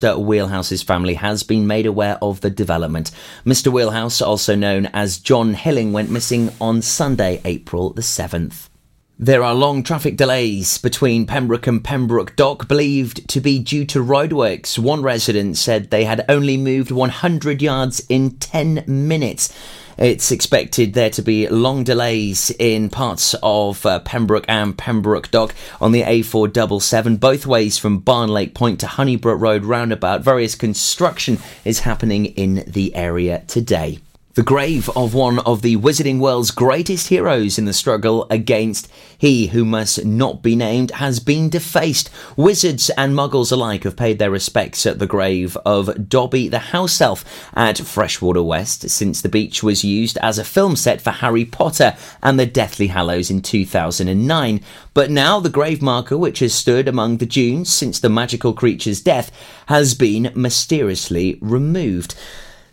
that Wheelhouse's family has been made aware of the development. Mr. Wheelhouse, also known as John Hilling, went missing on Sunday, April the 7th. There are long traffic delays between Pembroke and Pembroke Dock, believed to be due to roadworks. One resident said they had only moved 100 yards in 10 minutes. It's expected there to be long delays in parts of uh, Pembroke and Pembroke Dock on the A477, both ways from Barn Lake Point to Honeybrook Road roundabout. Various construction is happening in the area today. The grave of one of the Wizarding World's greatest heroes in the struggle against he who must not be named has been defaced. Wizards and muggles alike have paid their respects at the grave of Dobby the House Elf at Freshwater West since the beach was used as a film set for Harry Potter and the Deathly Hallows in 2009. But now the grave marker, which has stood among the dunes since the magical creature's death, has been mysteriously removed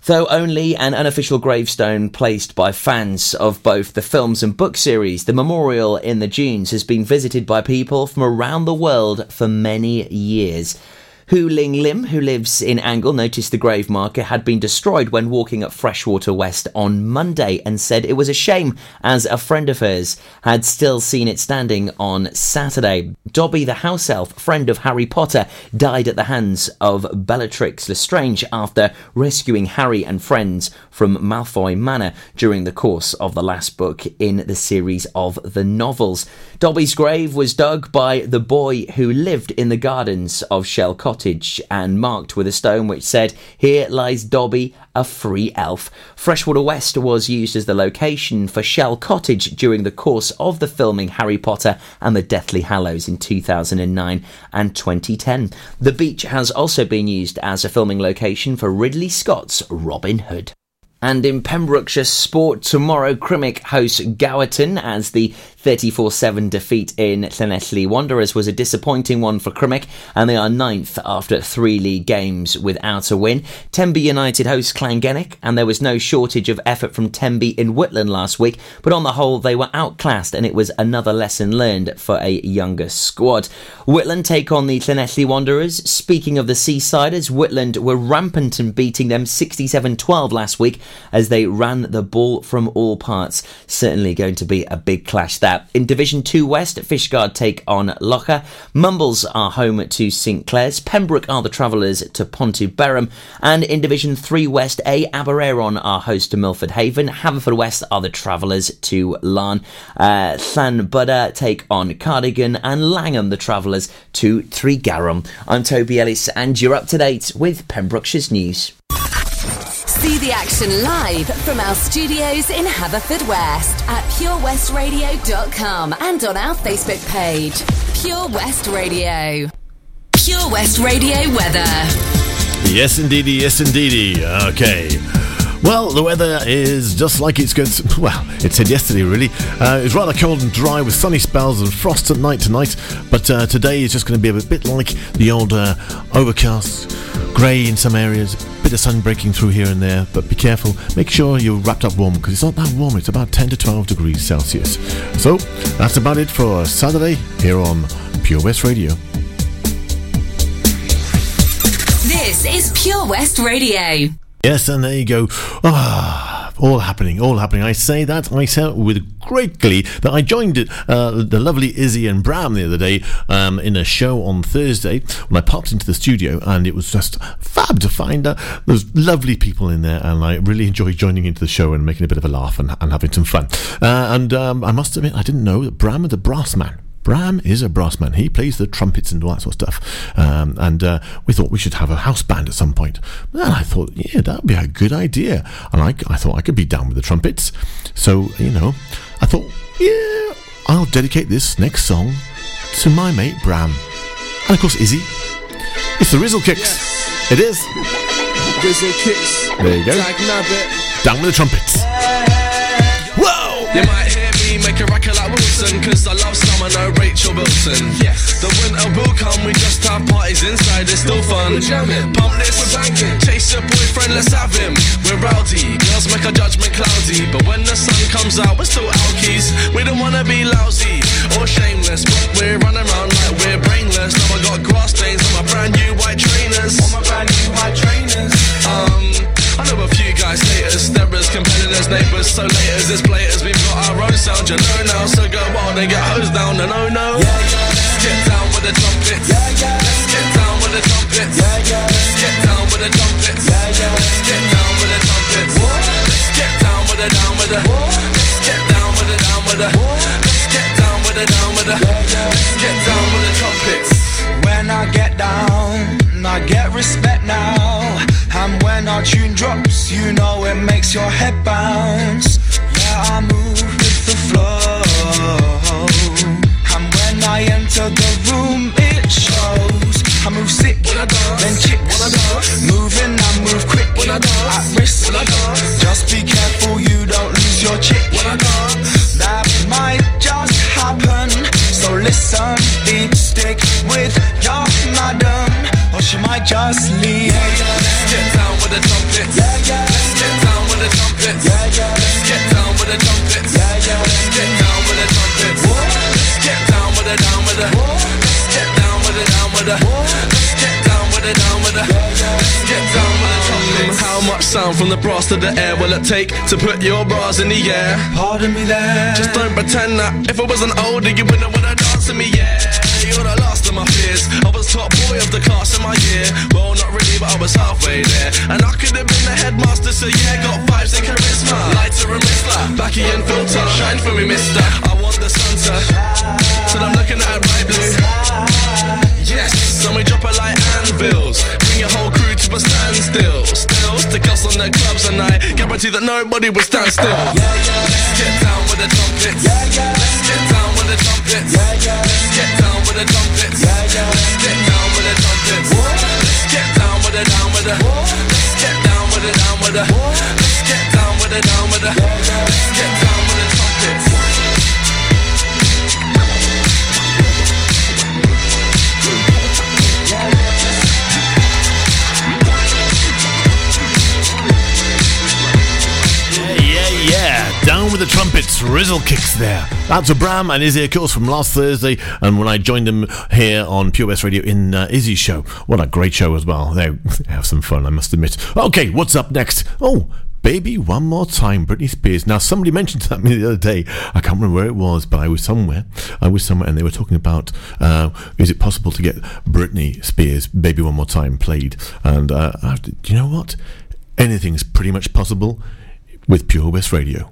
though only an unofficial gravestone placed by fans of both the films and book series. The memorial in the dunes has been visited by people from around the world for many years. Hu Ling Lim, who lives in Angle, noticed the grave marker had been destroyed when walking at Freshwater West on Monday and said it was a shame as a friend of hers had still seen it standing on Saturday. Dobby the house elf, friend of Harry Potter, died at the hands of Bellatrix Lestrange after rescuing Harry and friends from Malfoy Manor during the course of the last book in the series of the novels. Dobby's grave was dug by the boy who lived in the gardens of Shell Cottage cottage and marked with a stone which said, Here lies Dobby, a free elf. Freshwater West was used as the location for Shell Cottage during the course of the filming Harry Potter and the Deathly Hallows in 2009 and 2010. The beach has also been used as a filming location for Ridley Scott's Robin Hood. And in Pembrokeshire sport tomorrow, Crymych hosts Gowerton as the 34 7 defeat in Llanelli Wanderers was a disappointing one for Crymych, and they are ninth after three league games without a win. Tenby United host Llangennech, and there was no shortage of effort from Tenby in Whitland last week, but on the whole, they were outclassed, and it was another lesson learned for a younger squad. Whitland take on the Llanelli Wanderers. Speaking of the Seasiders, Whitland were rampant and beating them 67 12 last week as they ran the ball from all parts. Certainly going to be a big clash that. In Division 2 West, Fishguard take on Loughor. Mumbles are home to St Clears. Pembroke are the travellers to Pontyberem. And in Division 3 West A, Aberaeron are host to Milford Haven. Haverfordwest are the travellers to Laugharne. Uh, Llanybydder take on Cardigan. And Llangwm the travellers to Tregaron. I'm Toby Ellis and you're up to date with Pembrokeshire's news. See the action live from our studios in Haverfordwest at purewestradio.com and on our Facebook page, Pure West Radio. Pure West Radio weather. Yes, indeedy, yes, indeedy. Okay. Well, the weather is just like it's going to. Well, it said yesterday, really. Uh, it's rather cold and dry with sunny spells and frost at night tonight. But uh, today is just going to be a bit like the old uh, overcast, grey in some areas, bit of sun breaking through here and there. But be careful. Make sure you're wrapped up warm because it's not that warm. It's about 10 to 12 degrees Celsius. So that's about it for Saturday here on Pure West Radio. This is Pure West Radio. Yes, and there you go. Ah, all happening, all happening. I say that, I with great glee that I joined uh, the lovely Izzy and Bram the other day um, in a show on Thursday when I popped into the studio and it was just fab to find uh, those lovely people in there and I really enjoyed joining into the show and making a bit of a laugh and, and having some fun. Uh, and um, I must admit, I didn't know that Bram was a brass man. Bram is a brass man. He plays the trumpets and all that sort of stuff. Um, and uh, we thought we should have a house band at some point. And I thought, yeah, that would be a good idea. And I, I thought I could be down with the trumpets. So, you know, I thought, yeah, I'll dedicate this next song to my mate Bram. And of course, Izzy. It's the Rizzle Kicks. Yes. It is. Grizzle kicks. There you go. Down with the trumpets. Whoa! You might hear me make a like Wilson, cause I love summer, no Rachel Wilson. Yes. The winter will come, we just have parties inside, it's still fun. We're jamming, pump this, we're banging. Chase your boyfriend, let's have him. We're rowdy, girls make our judgment cloudy. But when the sun comes out, we're still alkies. We don't wanna be lousy or shameless, but we're running around like we're brainless. Now I got grass stains on my brand new white trainers. All my brand new white trainers. Um, I know a few guys haters, steppers, competitors, neighbours, so laters, as blaters, we've got our own sound, you know now. So go wild and get hosed down, and oh no. Yeah, yeah. Let's get down with the trumpets. Yeah, yeah. Let's get down with the trumpets. Yeah, yeah. Let's get down with the trumpets. Yeah, yeah. Let's get down with the trumpets. Let's get down with the down with the. Let's get down with the down with the. Let's get down with the down with the. Let's get down with the trumpets. When I get down, I get respect now. And when our tune drops, you know it makes your head bounce. Yeah, I move with the flow. From the brass to the air will it take to put your bras in the air? Pardon me there. Just don't pretend that if I wasn't older, you wouldn't wanna dance with me, yeah. You're the last of my fears. I was top boy of the class in my year. Well, not really, but I was halfway there. And I could have been the headmaster, so yeah, got vibes and charisma. Lighter and whistler, backy and filter. Shine for me, mister. I want the sun to. Till I'm looking at bright blue. Yes, and we drop it like anvils. Bring your whole crew to a standstill. Still, stick us on the clubs and I guarantee that nobody will stand still. Yeah, yeah. Let's get down with the trumpets. Yeah, yeah. Let's get down with the trumpets. Yeah, yeah. Let's get down with the trumpets. Let's get down with the trumpets. Let's get down with the down with the. Let's get down with the down with the. Let's get down with the down with the. Let's get down trumpets, Rizzle kicks there. That's Abram and Izzy, of course, from last Thursday. And when I joined them here on Pure West Radio in uh, Izzy's show, what a great show as well. They have some fun, I must admit. Okay, what's up next? Oh, Baby One More Time, Britney Spears. Now, somebody mentioned that to me the other day. I can't remember where it was, but I was somewhere. I was somewhere, and they were talking about uh, is it possible to get Britney Spears' Baby One More Time played? And uh, do you know what? Anything's pretty much possible with Pure West Radio.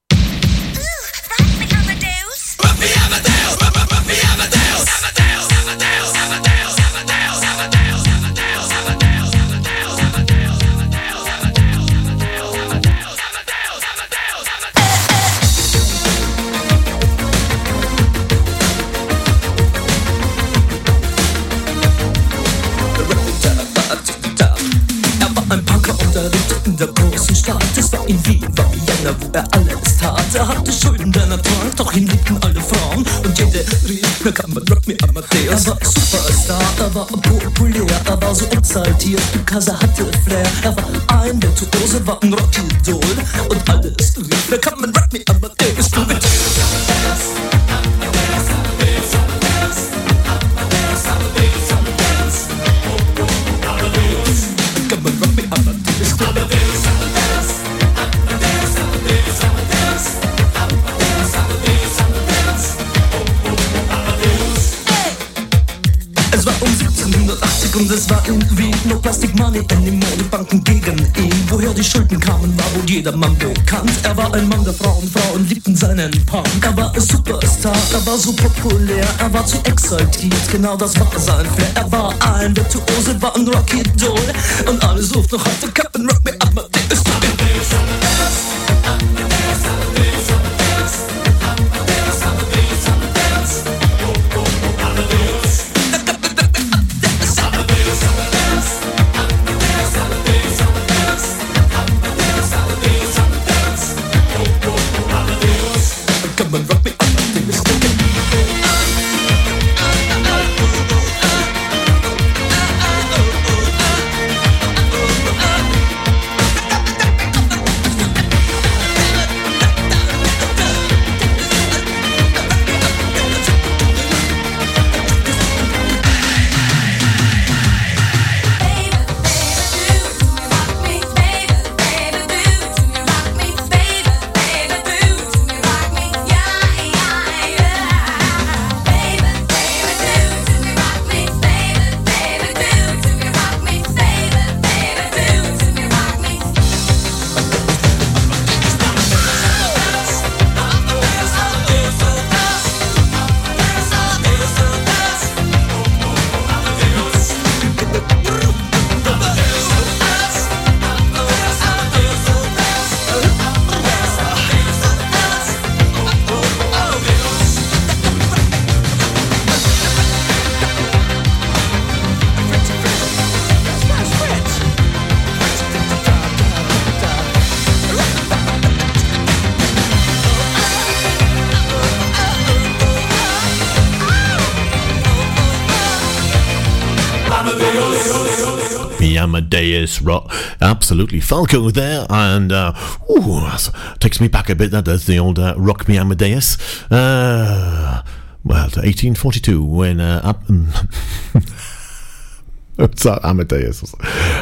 In Wien, war Vienna, wo er alles tat. Er hatte Schulden, denn er trank, doch ihn liebten alle Frauen. Und jede rief, na kann man Rock Me Amadeus. Er war Superstar, er war populär, er war so exaltiert, because er hatte Flair. Er war ein Virtuose, war ein Rockidol. Und alles rief, na kann man Rock Me Amadeus. Du mit und Wien No Plastic Money anymore, die Banken gegen ihn. Woher die Schulden kamen, war wohl jedermann bekannt. Er war ein Mann der Frauen, Frauen liebten seinen Punk. Er war ein Superstar, er war so populär. Er war zu exaltiert, genau das war sein Flair. Er war ein Virtuose, war ein Rocky Doll. Und alle suchten noch heute Captain Rock Absolutely. Falco there. And, uh, ooh, takes me back a bit. That does the old uh, Rock Me Amadeus. Uh, well, 1842 when. Uh, up, What's that? Amadeus.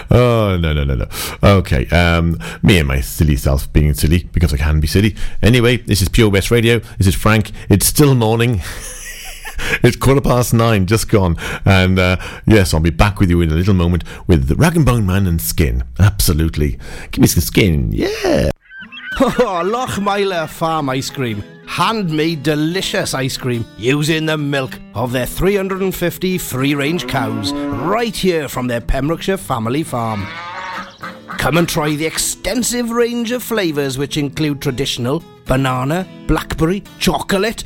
Oh, no, no, no, no. Okay. Um, me and my silly self being silly because I can be silly. Anyway, this is Pure West Radio. This is Frank. It's still morning. it's quarter past nine, just gone. And uh, yes, I'll be back with you in a little moment with the Rag and Bone Man and Skin. Absolutely. Give me some skin. Yeah. Oh, Lochmeyler Farm Ice Cream. Handmade delicious ice cream using the milk of their 350 free range cows right here from their Pembrokeshire family farm. Come and try the extensive range of flavours which include traditional, banana, blackberry, chocolate,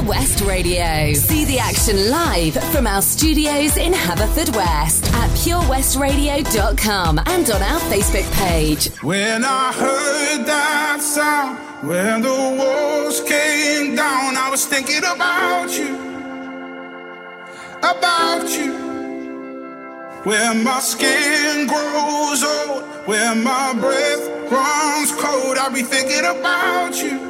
Pure West Radio. See the action live from our studios in Haverfordwest at purewestradio.com and on our Facebook page. When I heard that sound, when the walls came down, I was thinking about you, about you. Where my skin grows old, where my breath runs cold, I'll be thinking about you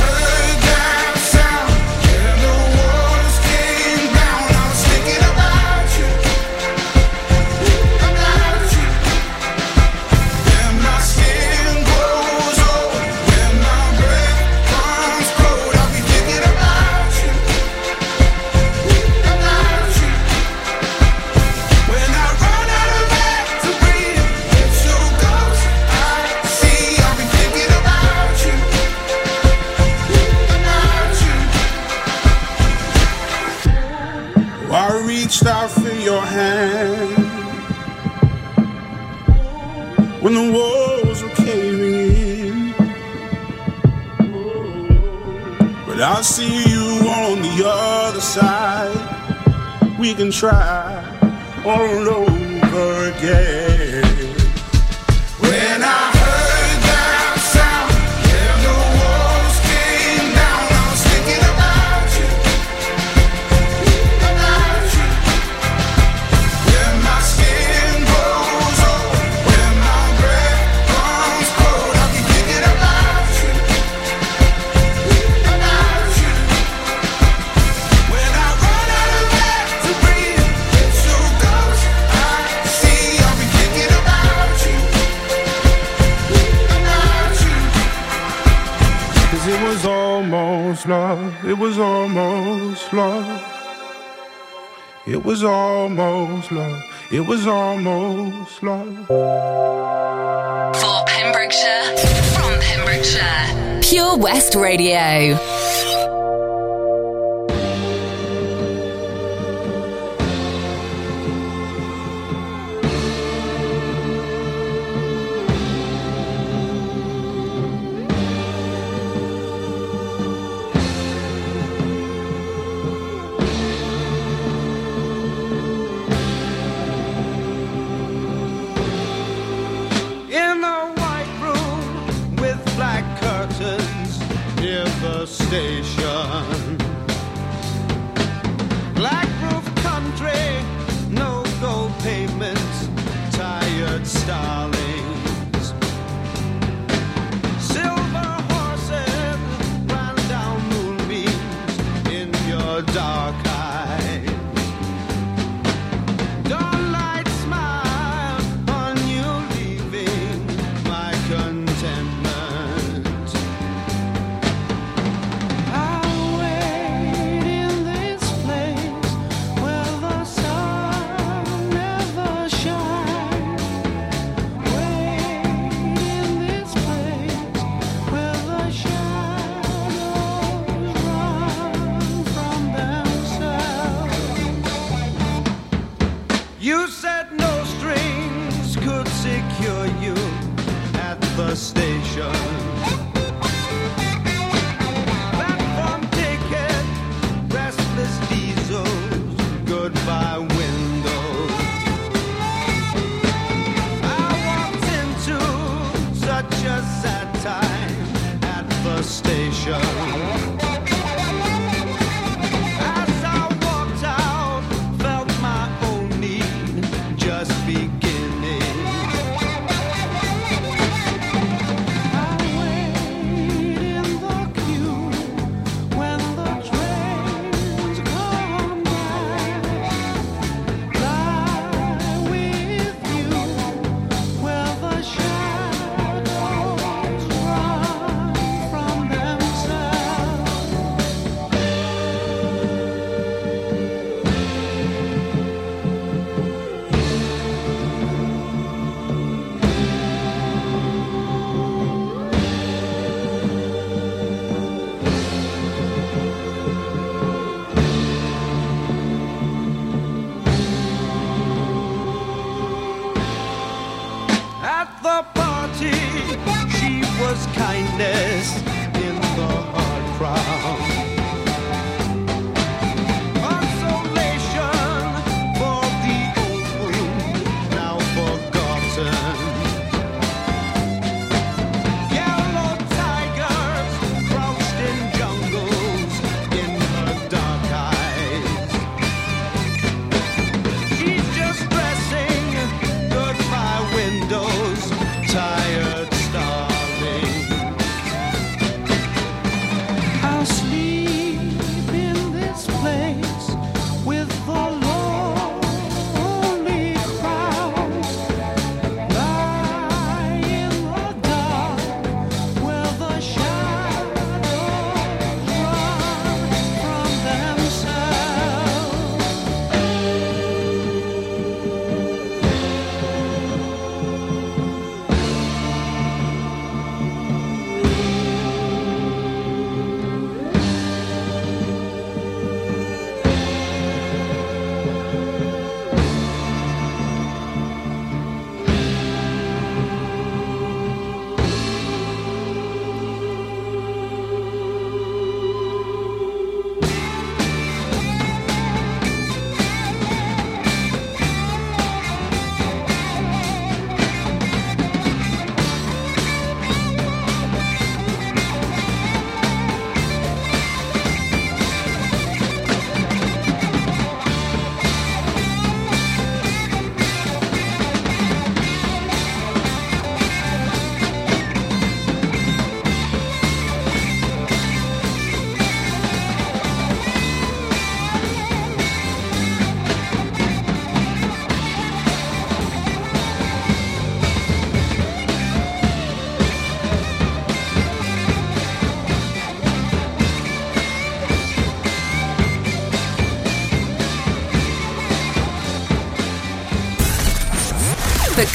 walls in. But I see you on the other side. We can try all over again. Was almost love. It was almost love. For Pembrokeshire, from Pembrokeshire. Pure West Radio.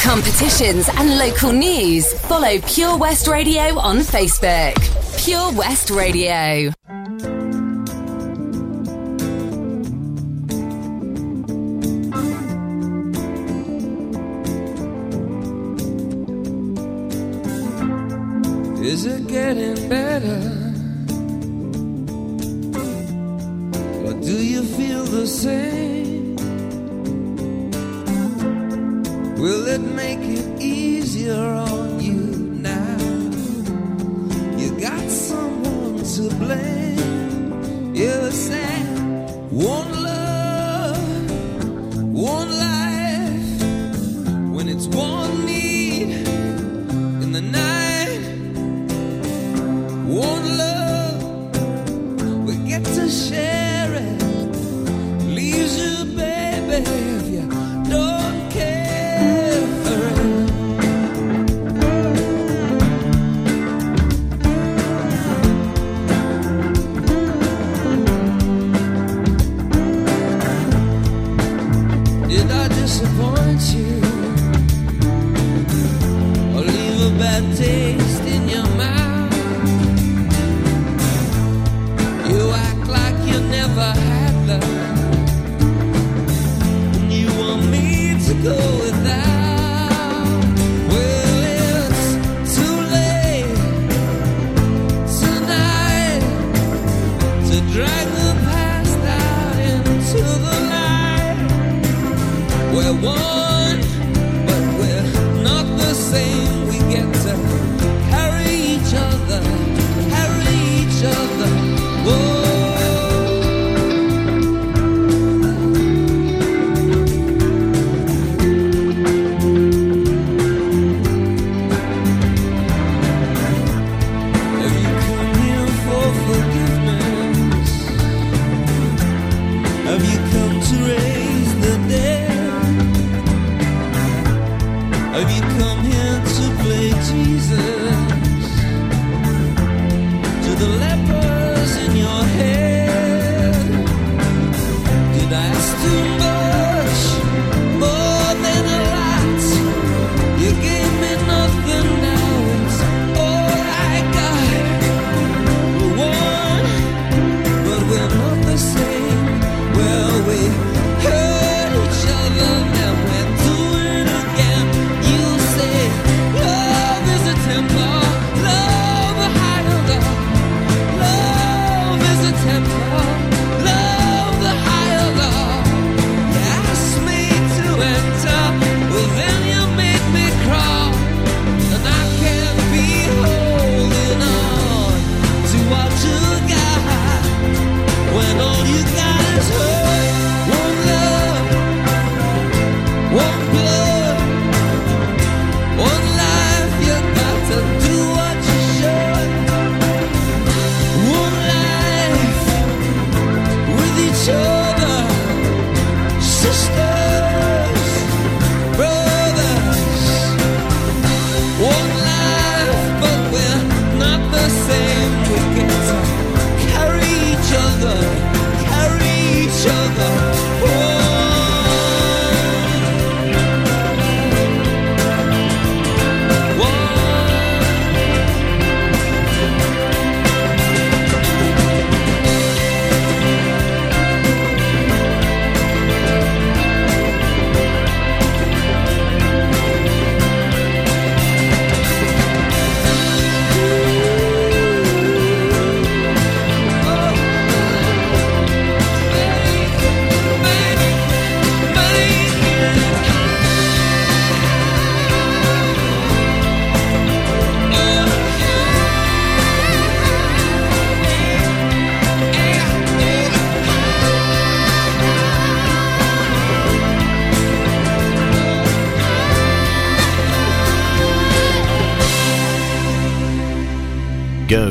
competitions, and local news, follow Pure West Radio on Facebook. Pure West Radio. Is it getting better?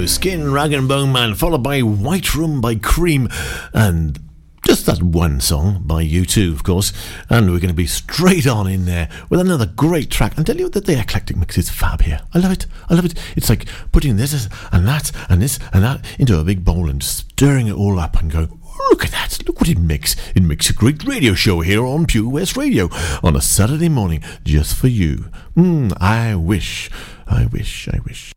Skin, Rag and Bone Man, followed by White Room by Cream, and just that one song by U2, of course. And we're going to be straight on in there with another great track. I'm telling you that the eclectic mix is fab here. I love it. I love it. It's like putting this and that and this and that into a big bowl and stirring it all up and going, Look at that. Look what it makes. It makes a great radio show here on Pure West Radio on a Saturday morning just for you. Mm, I wish. I wish. I wish.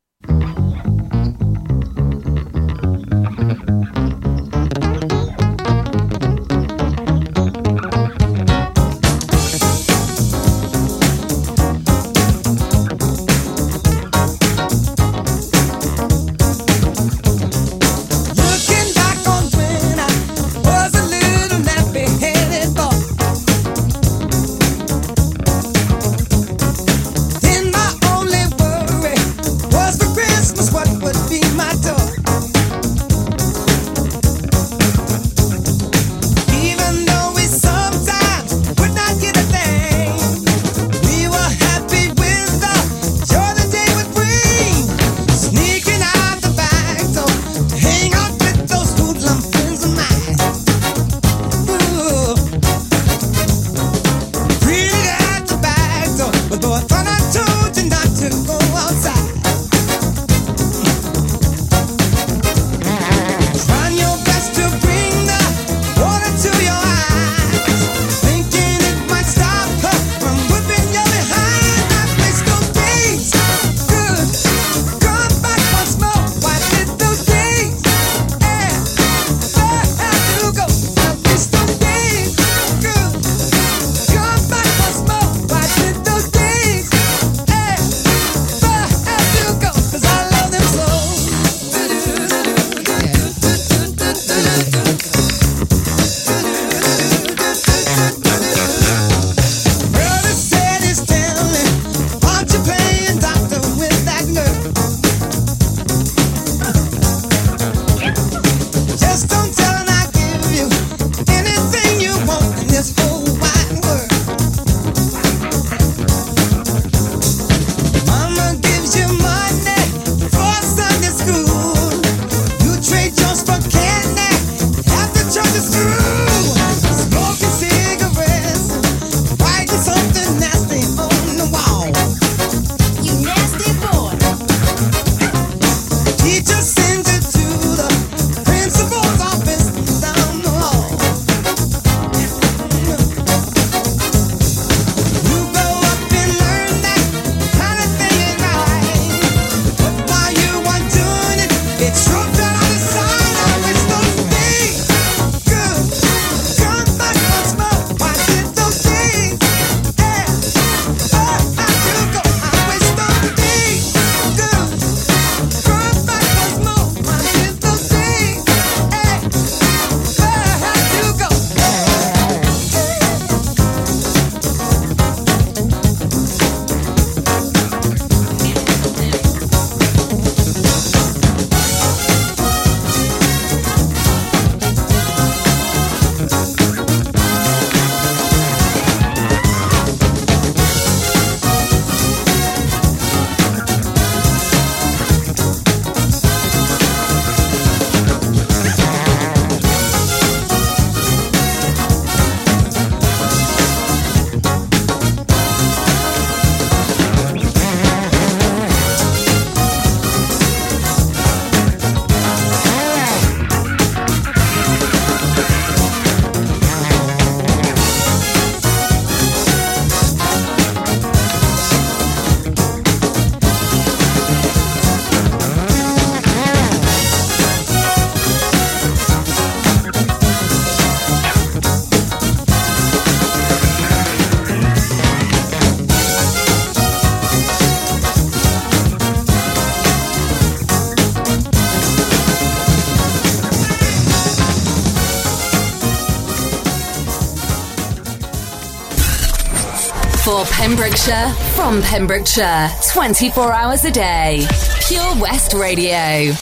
Pembrokeshire, from Pembrokeshire, 24 hours a day. Pure West Radio.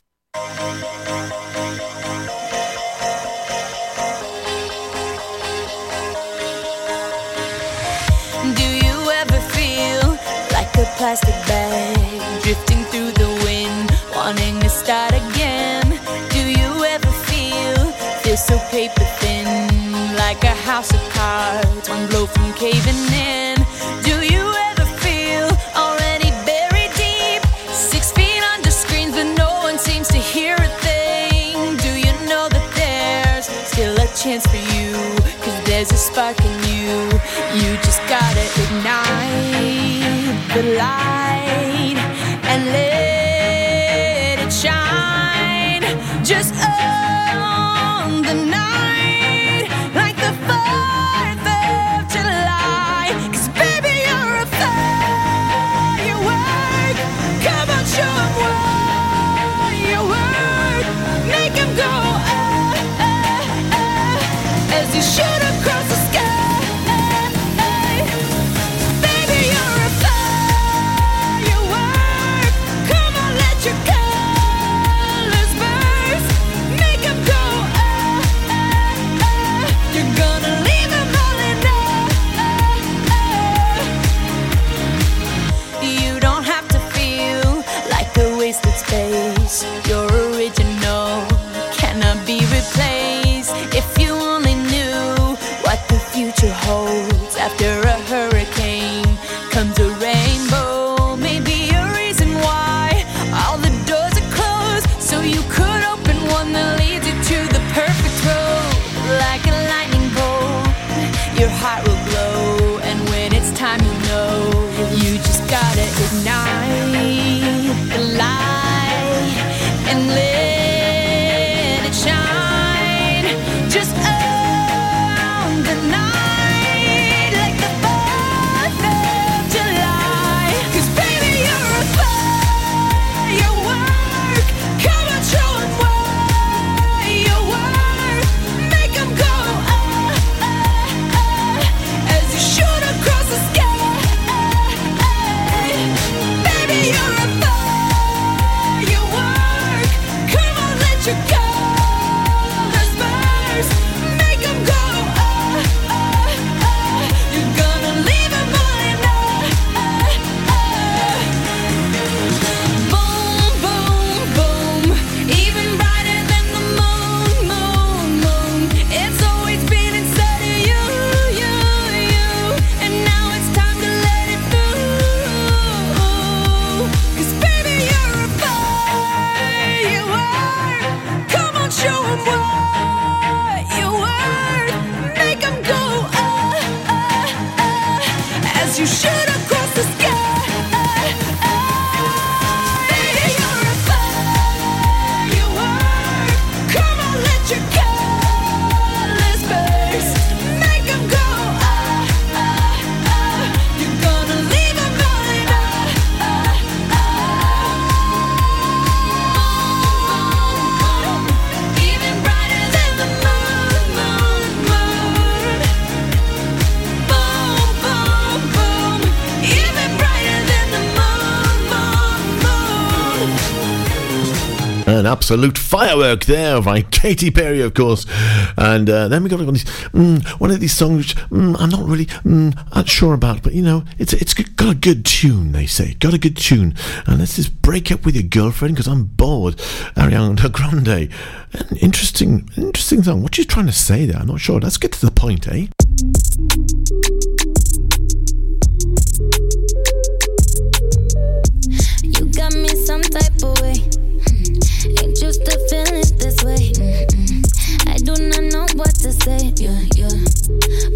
Do you ever feel like a plastic bag drifting through the wind, wanting to start again? Do you ever feel feel so paper thin, like a house of cards, one blow from caving in? Chance for you? Cause there's a spark in you. You just absolute firework there by Katy Perry, of course. And uh, then we got one of these, mm, one of these songs which mm, I'm not really mm, sure about, but you know, it's it's got a good tune. They say got a good tune. And let's just break up with your girlfriend because I'm bored. Ariana Grande, an interesting, interesting song. What you trying to say there? I'm not sure. Let's get to the point, eh? You got me some type of way. Ain't used to feeling this way. Mm-mm. I do not know what to say. Yeah, yeah.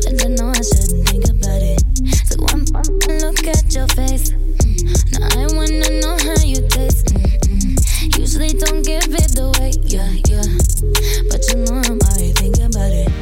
But I know I shouldn't think about it. So one look at your face. Mm. Now I wanna know how you taste. Mm-mm. Usually don't give it away. Yeah, yeah. But you know I'm already thinking about it.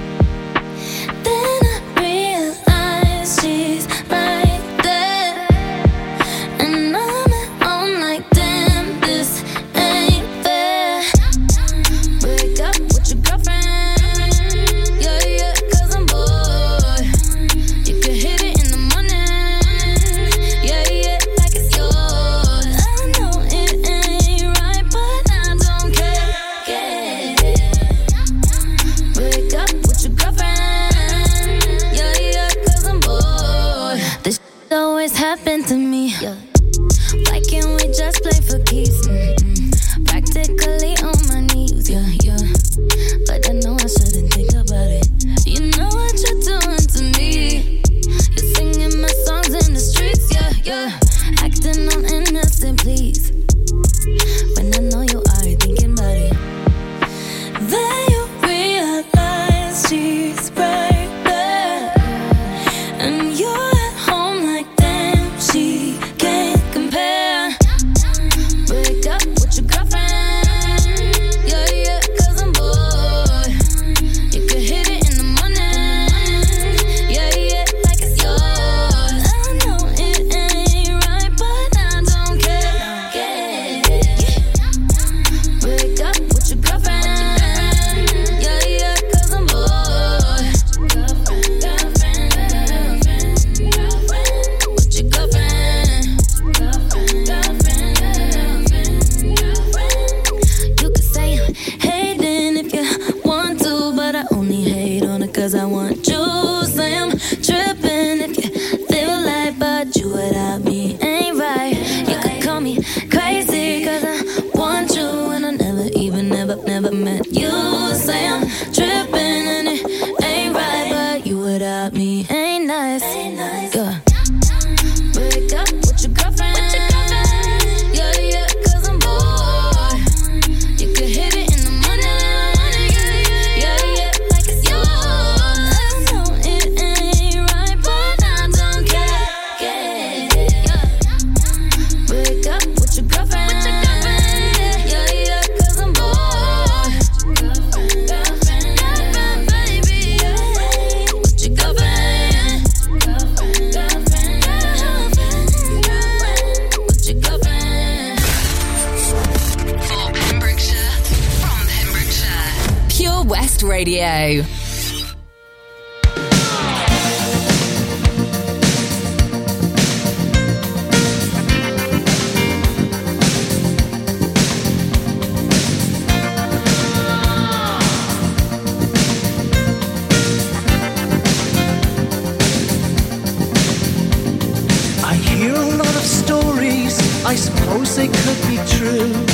suppose they could be true.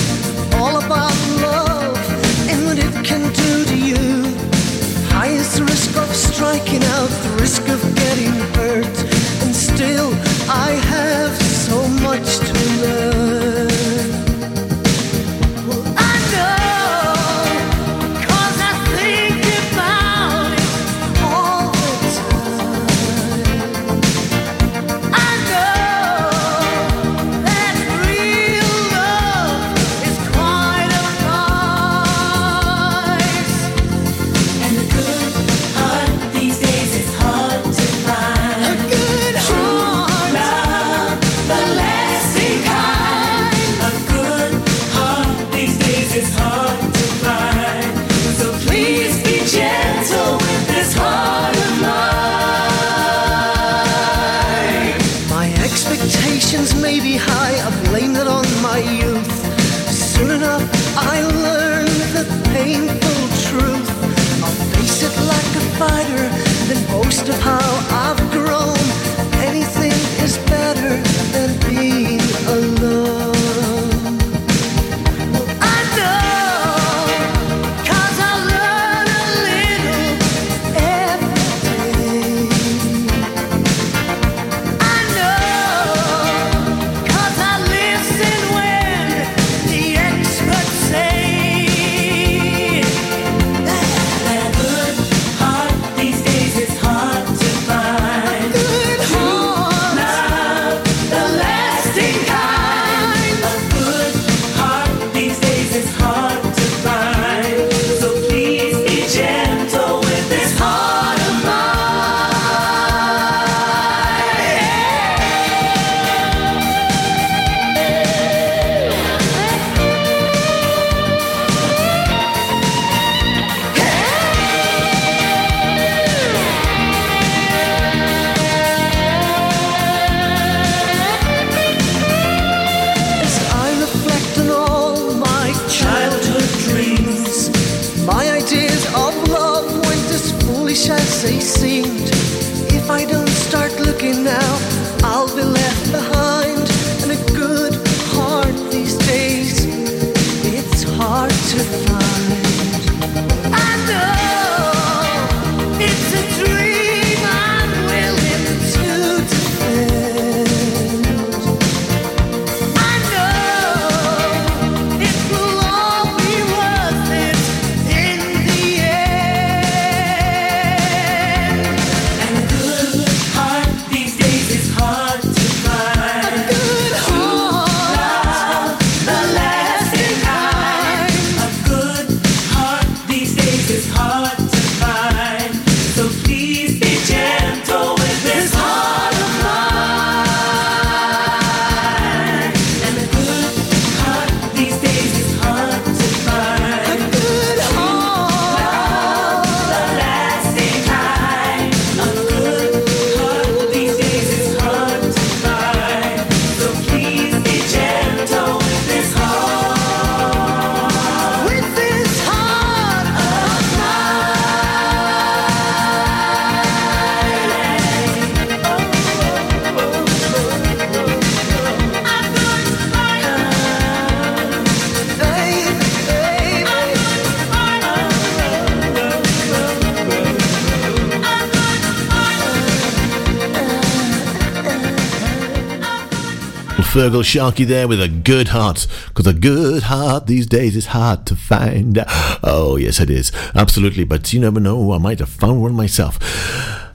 Feargal Sharkey there with a good heart, because a good heart these days is hard to find. Oh, yes, it is. Absolutely, but you never know, I might have found one myself.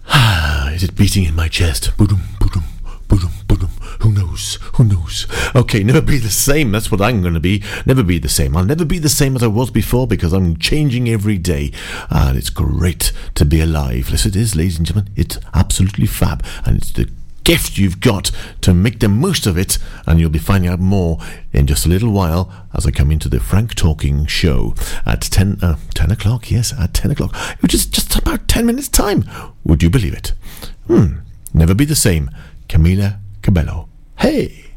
is it beating in my chest? Boom, boom, boom, boom. Who knows? Who knows? Okay, never be the same. That's what I'm going to be. Never be the same. I'll never be the same as I was before because I'm changing every day. And it's great to be alive. Yes, it is, ladies and gentlemen. It's absolutely fab. And it's the gift you've got to make the most of it, and you'll be finding out more in just a little while as I come into the Frank Talking Show at 10, uh, 10 o'clock. Yes, at 10 o'clock, which is just about 10 minutes' time. Would you believe it? Hmm, never be the same. Camila Cabello. Hey!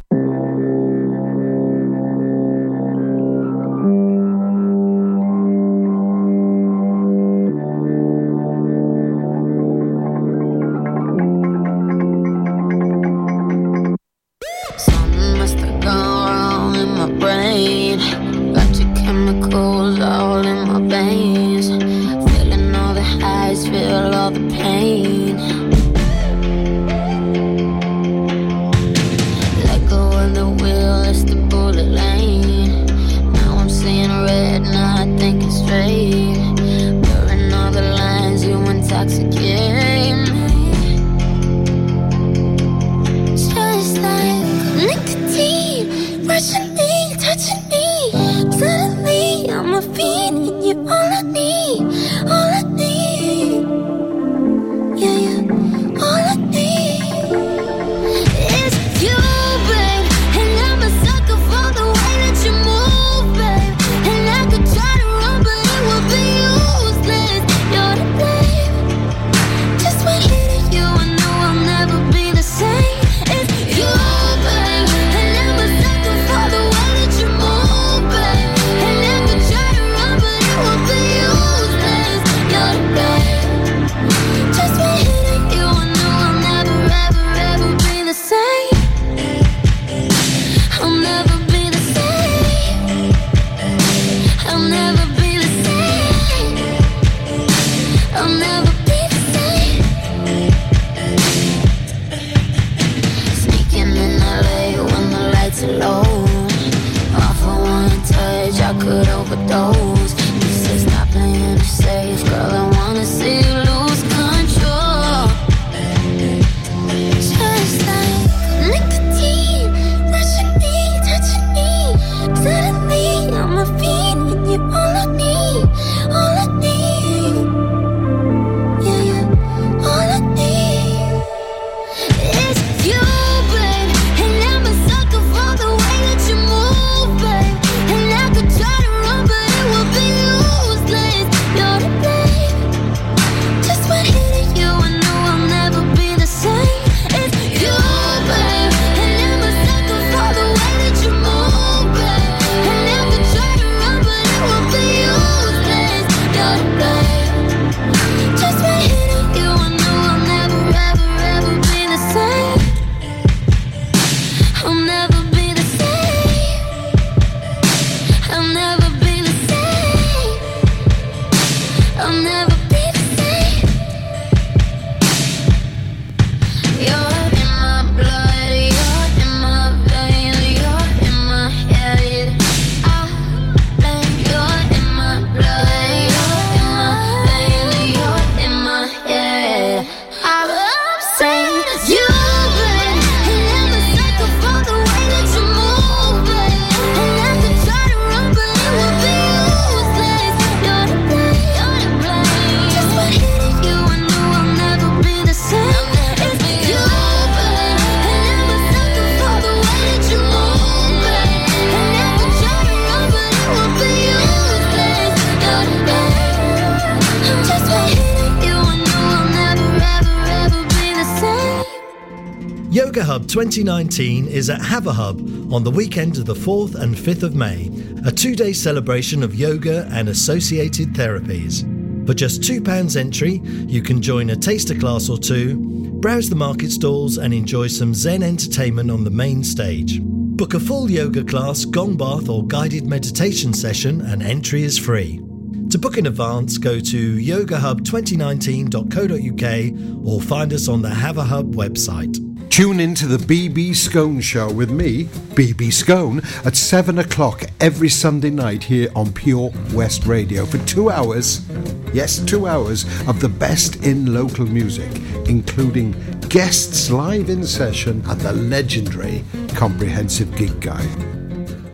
19 is at HaverHub on the weekend of the 4th and 5th of May, a two day celebration of yoga and associated therapies. For just £2 entry, you can join a taster class or two, browse the market stalls, and enjoy some Zen entertainment on the main stage. Book a full yoga class, gong bath, or guided meditation session, and entry is free. To book in advance, go to yogahub2019.co.uk or find us on the HaverHub website. Tune in to the BB Scone Show with me, BB Scone, at 7 o'clock every Sunday night here on Pure West Radio for two hours, yes, two hours of the best in local music, including guests live in session and the legendary Comprehensive Gig Guide.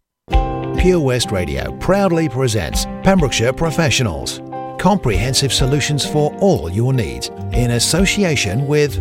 Pure West Radio proudly presents Pembrokeshire Professionals. Comprehensive solutions for all your needs in association with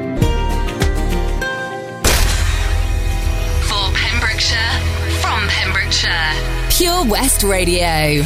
Pure West Radio.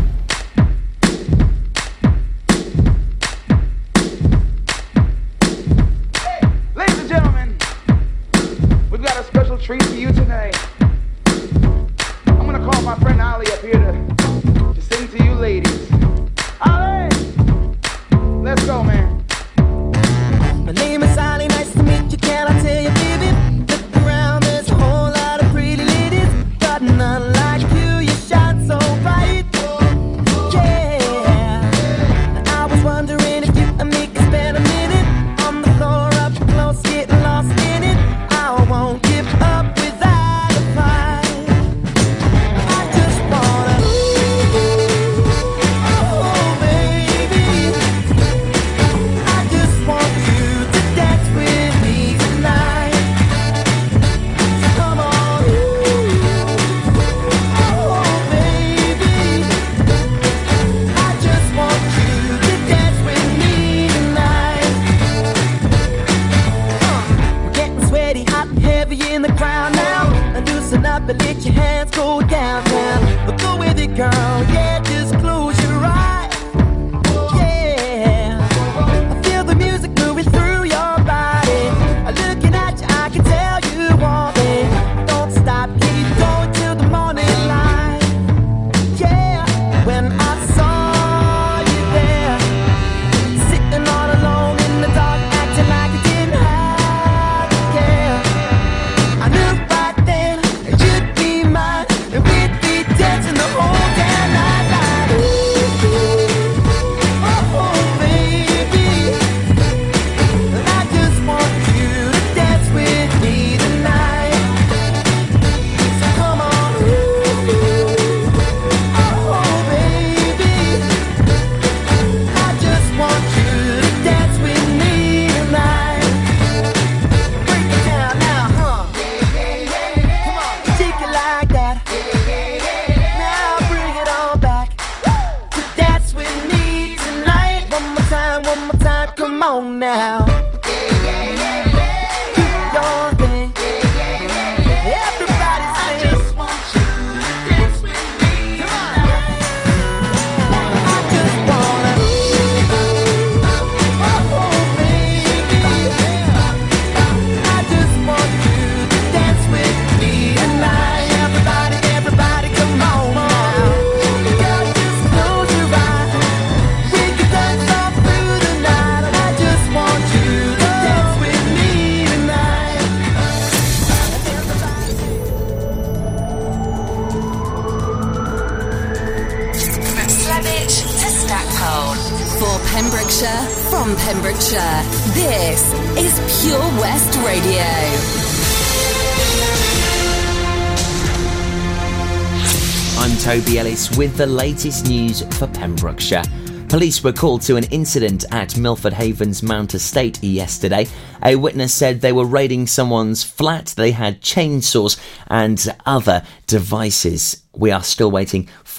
With the latest news for Pembrokeshire. Police were called to an incident at Milford Haven's Mount Estate yesterday. A witness said they were raiding someone's flat. They had chainsaws and other devices. We are still waiting